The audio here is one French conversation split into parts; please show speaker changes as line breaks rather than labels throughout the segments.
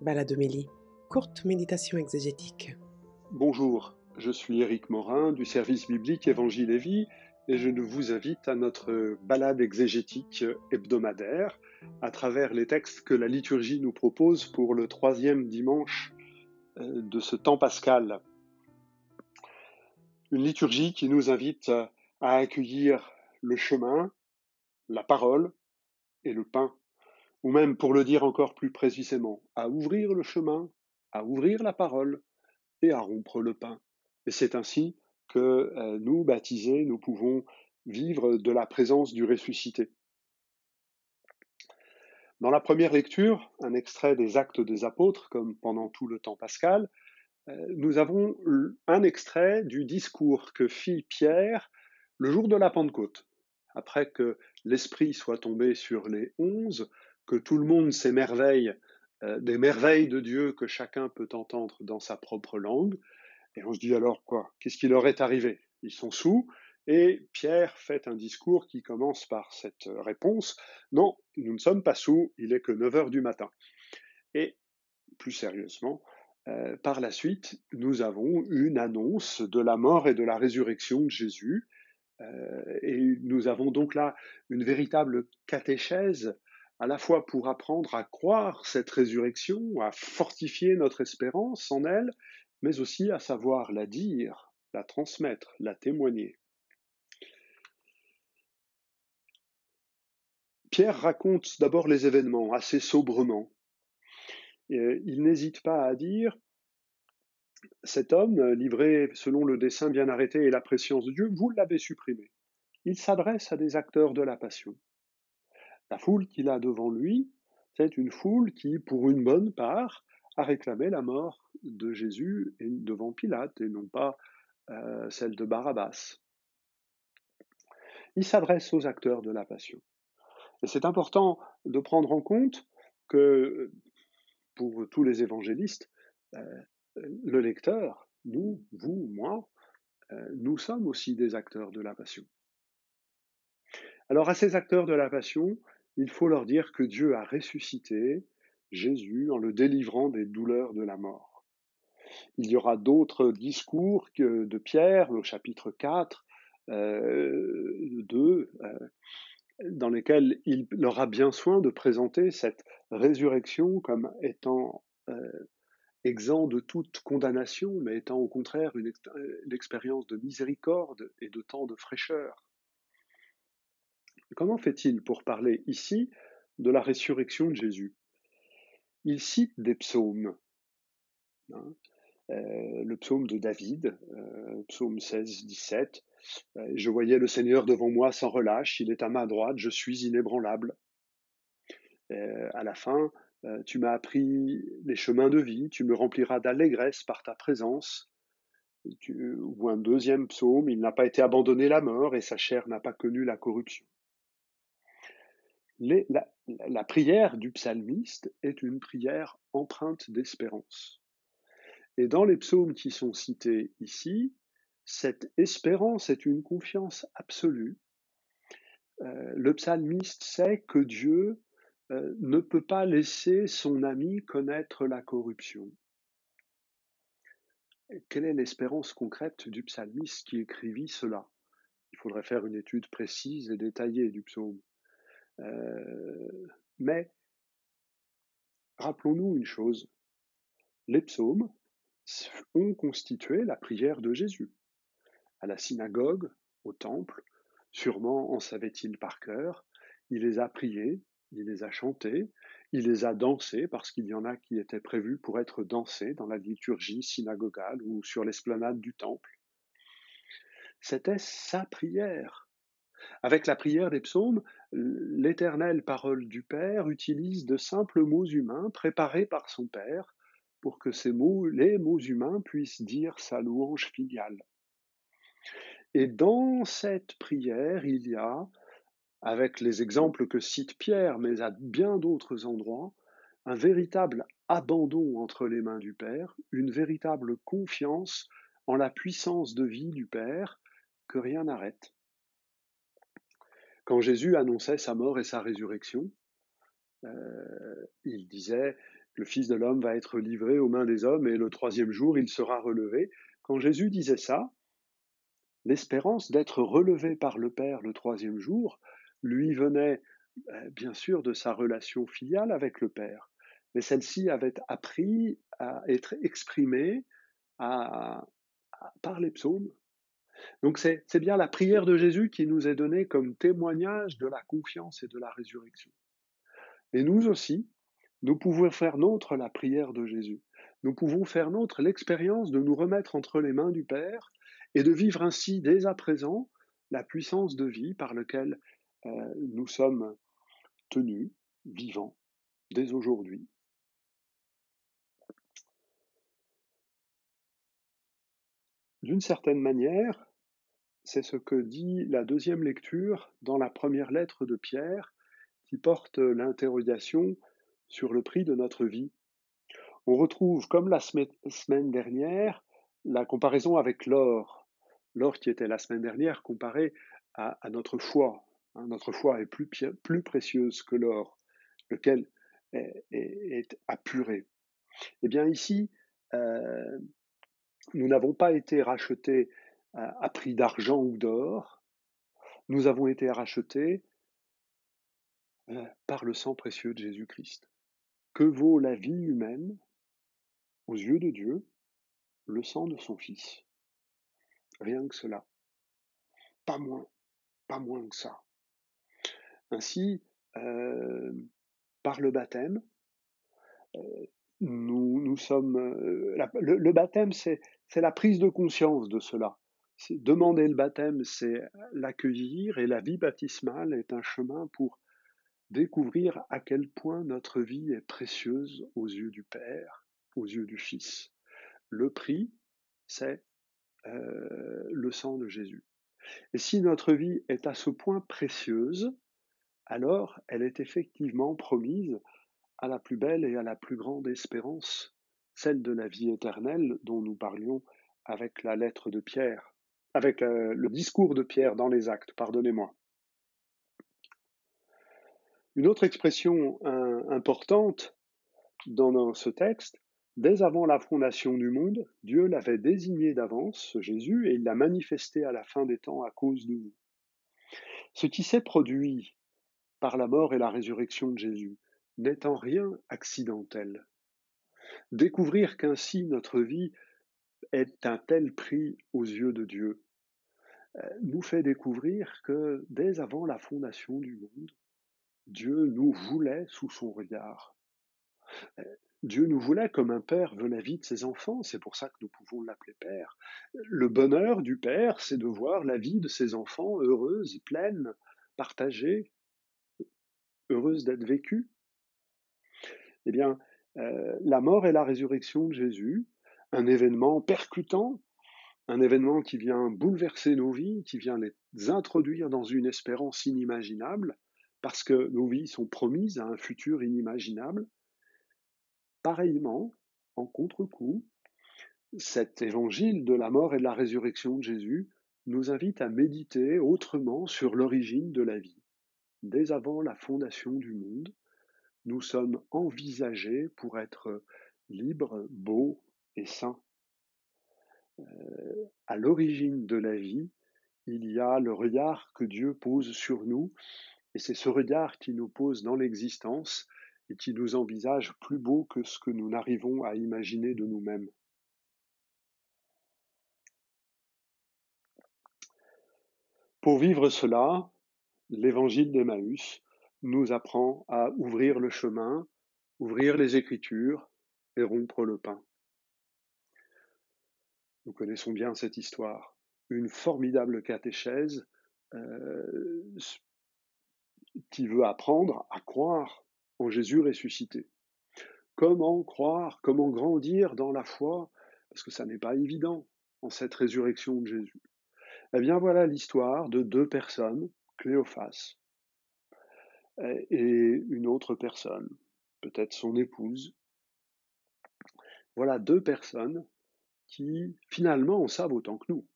Baladomélie, courte méditation exégétique.
Bonjour, je suis Éric Morin du service biblique Évangile et Vie et je vous invite à notre balade exégétique hebdomadaire à travers les textes que la liturgie nous propose pour le troisième dimanche euh, de ce temps pascal. Une liturgie qui nous invite à accueillir le chemin, la parole et le pain ou même pour le dire encore plus précisément, à ouvrir le chemin, à ouvrir la parole et à rompre le pain. Et c'est ainsi que euh, nous, baptisés, nous pouvons vivre de la présence du ressuscité. Dans la première lecture, un extrait des Actes des Apôtres, comme pendant tout le temps pascal, euh, nous avons un extrait du discours que fit Pierre le jour de la Pentecôte. Après que l'Esprit soit tombé sur les onze, que tout le monde s'émerveille euh, des merveilles de Dieu que chacun peut entendre dans sa propre langue. Et on se dit alors quoi? Qu'est-ce qui leur est arrivé? Ils sont sous. Et Pierre fait un discours qui commence par cette réponse Non, nous ne sommes pas sous, il est que 9 heures du matin. Et plus sérieusement, euh, par la suite, nous avons une annonce de la mort et de la résurrection de Jésus. Euh, et nous avons donc là une véritable catéchèse à la fois pour apprendre à croire cette résurrection, à fortifier notre espérance en elle, mais aussi à savoir la dire, la transmettre, la témoigner. Pierre raconte d'abord les événements assez sobrement. il n'hésite pas à dire cet homme, livré selon le dessein bien arrêté et la préscience de Dieu, vous l'avez supprimé. Il s'adresse à des acteurs de la passion. La foule qu'il a devant lui, c'est une foule qui, pour une bonne part, a réclamé la mort de Jésus devant Pilate et non pas euh, celle de Barabbas. Il s'adresse aux acteurs de la passion. Et c'est important de prendre en compte que pour tous les évangélistes, euh, le lecteur, nous, vous, moi, euh, nous sommes aussi des acteurs de la passion. Alors à ces acteurs de la passion, il faut leur dire que Dieu a ressuscité Jésus en le délivrant des douleurs de la mort. Il y aura d'autres discours que de Pierre, au chapitre 4, euh, 2, euh, dans lesquels il aura bien soin de présenter cette résurrection comme étant euh, exempt de toute condamnation, mais étant au contraire une, une expérience de miséricorde et de temps de fraîcheur. Comment fait-il pour parler ici de la résurrection de Jésus? Il cite des psaumes. Hein, euh, le psaume de David, euh, psaume 16, 17. Euh, je voyais le Seigneur devant moi sans relâche, il est à ma droite, je suis inébranlable. à la fin, tu m'as appris les chemins de vie, tu me rempliras d'allégresse par ta présence. ou un deuxième psaume, il n'a pas été abandonné la mort et sa chair n'a pas connu la corruption la, prière du psalmiste est une prière empreinte d'espérance. Et dans les psaumes qui sont cités ici, cette espérance est une confiance absolue. Euh, le psalmiste sait que Dieu euh, ne peut pas laisser son ami connaître la corruption. Quelle est l'espérance concrète du psalmiste qui écrivit cela? Il faudrait faire une étude précise et détaillée du psaume. Euh, mais rappelons-nous une chose, les psaumes ont constitué la prière de Jésus. À la synagogue, au temple, sûrement en savait-il par cœur, il les a priés, il les a chantés, il les a dansés, parce qu'il y en a qui étaient prévus pour être dansés dans la liturgie synagogale ou sur l'esplanade du temple. C'était sa prière. Avec la prière des psaumes, l'éternelle parole du Père utilise de simples mots humains préparés par son Père pour que les mots humains puissent dire sa louange filiale. Et dans cette prière, il y a, avec les exemples que cite Pierre, mais à bien d'autres endroits, un véritable abandon entre les mains du Père, une véritable confiance en la puissance de vie du Père que rien n'arrête. Quand Jésus annonçait sa mort et sa résurrection, euh, il disait Le Fils de l'homme va être livré aux mains des hommes et le troisième jour, il sera relevé. Quand Jésus disait ça, l'espérance d'être relevé par le Père le troisième jour lui venait euh, bien sûr de sa relation filiale avec le Père, mais celle-ci avait appris à être exprimée par les psaumes. Donc c'est bien la prière de Jésus qui nous est donnée comme témoignage de la confiance et de la résurrection. Et nous aussi, nous pouvons faire nôtre la prière de Jésus. Nous pouvons faire nôtre l'expérience de nous remettre entre les mains du Père et de vivre ainsi dès à présent la puissance de vie par laquelle euh, nous sommes tenus, vivants, dès aujourd'hui. D'une certaine manière, c'est ce que dit la deuxième lecture dans la première lettre de Pierre, qui porte l'interrogation sur le prix de notre vie. On retrouve, comme la semaine dernière, la comparaison avec l'or. L'or qui était la semaine dernière comparé à, notre foi. Hein, notre foi est plus, plus précieuse que l'or, lequel est, apuré. Eh bien ici, euh, nous n'avons pas été rachetés à prix d'argent ou d'or, nous avons été rachetés euh, par le sang précieux de Jésus-Christ. Que vaut la vie humaine? Aux yeux de Dieu le sang de son Fils Rien que cela. Pas moins, pas moins que ça. Ainsi, euh, par le baptême, euh, nous sommes. le, baptême, c'est la prise de conscience de cela. Demander le baptême, c'est l'accueillir, et la vie baptismale est un chemin pour découvrir à quel point notre vie est précieuse aux yeux du Père, aux yeux du Fils. Le prix, c'est euh, le sang de Jésus. Et si notre vie est à ce point précieuse, alors elle est effectivement promise à la plus belle et à la plus grande espérance, celle de la vie éternelle dont nous parlions avec la lettre de Pierre, avec euh, le discours de Pierre dans les actes, pardonnez-moi. Une autre expression importante dans, ce texte, dès avant la fondation du monde, Dieu l'avait désigné d'avance, Jésus, et il l'a manifesté à la fin des temps à cause de nous. Ce qui s'est produit par la mort et la résurrection de Jésus n'est en rien accidentel. Découvrir qu'ainsi notre vie est un tel prix aux yeux de Dieu euh, nous fait découvrir que dès avant la fondation du monde, Dieu nous voulait sous son regard. Euh, Dieu nous voulait comme un père veut la vie de ses enfants, c'est pour ça que nous pouvons l'appeler père. Le bonheur du père, c'est de voir la vie de ses enfants heureuse, pleine, partagée, heureuse d'être vécue. Eh bien, euh, la mort et la résurrection de Jésus, un événement percutant, un événement qui vient bouleverser nos vies, qui vient les introduire dans une espérance inimaginable, parce que nos vies sont promises à un futur inimaginable. Pareillement, en contre-coup, cet évangile de la mort et de la résurrection de Jésus nous invite à méditer autrement sur l'origine de la vie. Dès avant la fondation du monde, nous sommes envisagés pour être libres, beaux et saints. Euh, à l'origine de la vie, il y a le regard que Dieu pose sur nous et c'est ce regard qui nous pose dans l'existence et qui nous envisage plus beau que ce que nous n'arrivons à imaginer de nous-mêmes. Pour vivre cela, l'évangile d'Emmaüs nous apprend à ouvrir le chemin, ouvrir les Écritures et rompre le pain. Nous connaissons bien cette histoire. Une formidable catéchèse euh, qui veut apprendre à croire en Jésus ressuscité. Comment croire, comment grandir dans la foi, parce que ça n'est pas évident en cette résurrection de Jésus. Eh bien voilà l'histoire de deux personnes, Cléophas et une autre personne, peut-être son épouse. Voilà deux personnes qui finalement en savent autant que nous.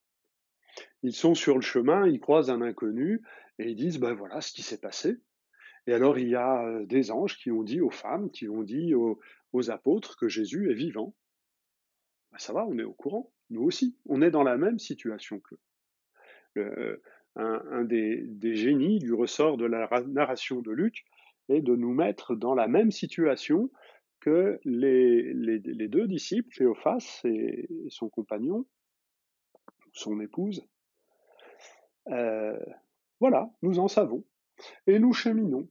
Ils sont sur le chemin, ils croisent un inconnu et ils disent ben voilà ce qui s'est passé. Et alors il y a euh, des anges qui ont dit aux femmes, qui ont dit aux, apôtres que Jésus est vivant. Ben, ça va, on est au courant. Nous aussi, on est dans la même situation qu'eux. Un, des, génies du ressort de la narration de Luc est de nous mettre dans la même situation que les, deux disciples, Théophas et, son compagnon, son épouse. Euh, voilà, nous en savons. Et nous cheminons.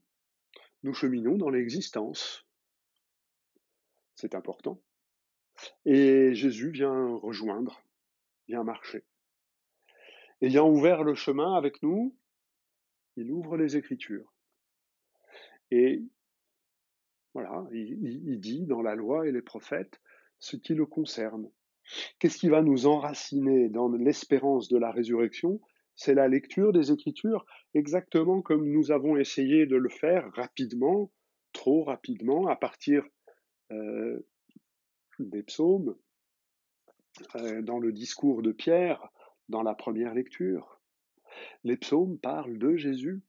Nous cheminons dans l'existence. C'est important. Et Jésus vient rejoindre, vient marcher. Ayant ouvert le chemin avec nous, il ouvre les Écritures. Et voilà, il, dit dans la loi et les prophètes ce qui le concerne. Qu'est-ce qui va nous enraciner dans l'espérance de la résurrection? C'est la lecture des Écritures, exactement comme nous avons essayé de le faire rapidement, trop rapidement, à partir euh, des psaumes, euh, dans le discours de Pierre, dans la première lecture. Les psaumes parlent de Jésus.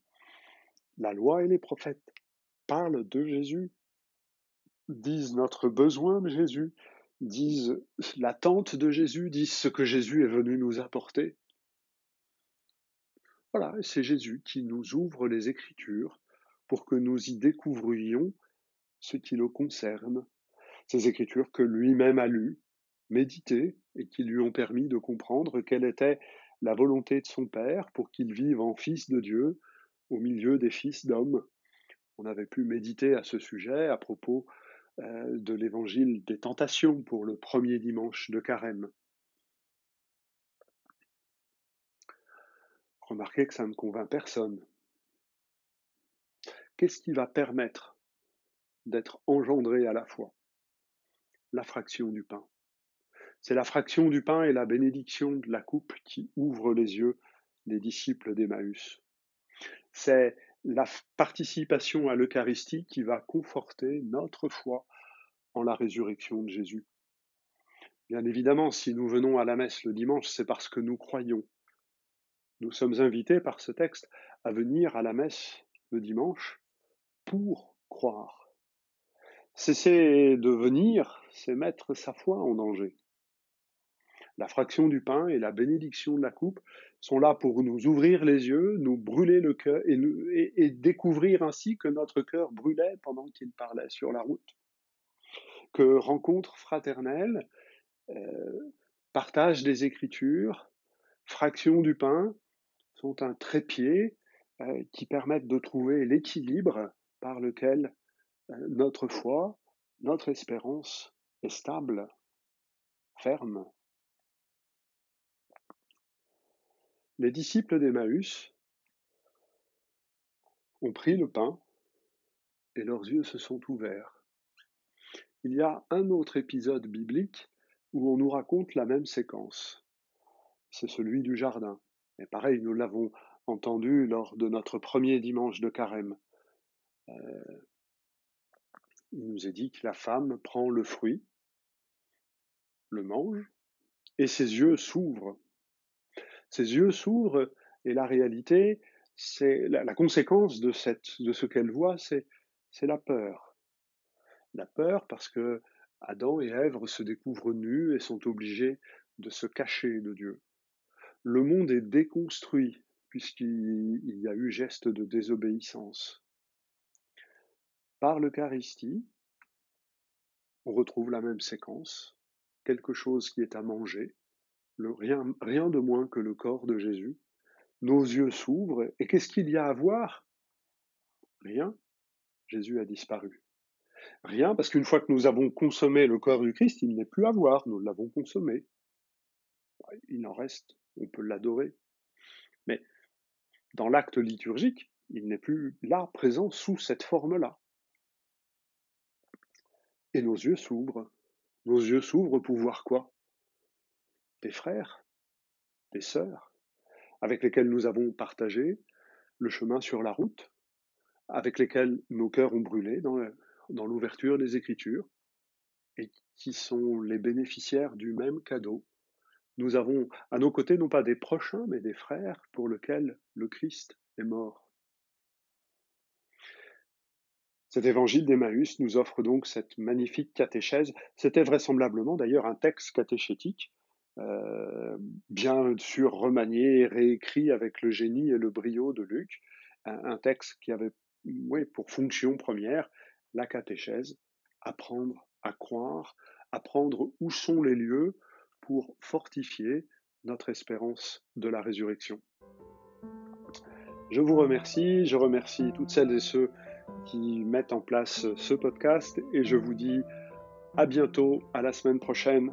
La loi et les prophètes parlent de Jésus, disent notre besoin de Jésus, disent l'attente de Jésus, disent ce que Jésus est venu nous apporter. Voilà, c'est Jésus qui nous ouvre les Écritures pour que nous y découvrions ce qui le concerne, ces Écritures que lui-même a lues, méditées et qui lui ont permis de comprendre quelle était la volonté de son Père pour qu'il vive en fils de Dieu au milieu des fils d'hommes. On avait pu méditer à ce sujet à propos euh, de l'évangile des tentations pour le premier dimanche de carême. Remarquez que ça ne convainc personne. Qu'est-ce qui va permettre d'être engendré à la fois? La fraction du pain. C'est la fraction du pain et la bénédiction de la coupe qui ouvrent les yeux des disciples d'Emmaüs. C'est la participation à l'Eucharistie qui va conforter notre foi en la résurrection de Jésus. Bien évidemment, si nous venons à la messe le dimanche, c'est parce que nous croyons. Nous sommes invités par ce texte à venir à la messe le dimanche pour croire. Cesser de venir, c'est mettre sa foi en danger. La fraction du pain et la bénédiction de la coupe sont là pour nous ouvrir les yeux, nous brûler le cœur et, découvrir ainsi que notre cœur brûlait pendant qu'il parlait sur la route. Que rencontre fraternelle, euh, partage des Écritures, fraction du pain sont un trépied euh, qui permettent de trouver l'équilibre par lequel euh, notre foi, notre espérance est stable, ferme. Les disciples d'Emmaüs ont pris le pain et leurs yeux se sont ouverts. Il y a un autre épisode biblique où on nous raconte la même séquence. C'est celui du jardin. Et pareil, nous l'avons entendu lors de notre premier dimanche de carême. Euh, il nous est dit que la femme prend le fruit, le mange, et ses yeux s'ouvrent ses yeux s'ouvrent et la réalité, c'est la, conséquence de, ce qu'elle voit, c'est, c'est la peur. La peur parce que Adam et Ève se découvrent nus et sont obligés de se cacher de Dieu. Le monde est déconstruit puisqu'il y a eu geste de désobéissance. Par l'Eucharistie, on retrouve la même séquence, quelque chose qui est à manger, rien, de moins que le corps de Jésus. Nos yeux s'ouvrent, et qu'est-ce qu'il y a à voir? Rien. Jésus a disparu. Rien, parce qu'une fois que nous avons consommé le corps du Christ, il n'est plus à voir, nous l'avons consommé. Il en reste, on peut l'adorer. Mais dans l'acte liturgique, il n'est plus là, présent, sous cette forme-là. Et nos yeux s'ouvrent. Nos yeux s'ouvrent pour voir quoi? Des frères, des sœurs, avec lesquels nous avons partagé le chemin sur la route, avec lesquels nos cœurs ont brûlé dans l'ouverture des Écritures, et qui sont les bénéficiaires du même cadeau. Nous avons à nos côtés non pas des prochains, mais des frères pour lesquels le Christ est mort. Cet évangile d'Emmaüs nous offre donc cette magnifique catéchèse. C'était vraisemblablement d'ailleurs un texte catéchétique, bien sûr remanié et réécrit avec le génie et le brio de Luc, un, texte qui avait pour fonction première la catéchèse, apprendre à croire, apprendre où sont les lieux pour fortifier notre espérance de la résurrection. Je vous remercie, je remercie toutes celles et ceux qui mettent en place ce podcast et je vous dis à bientôt, à la semaine prochaine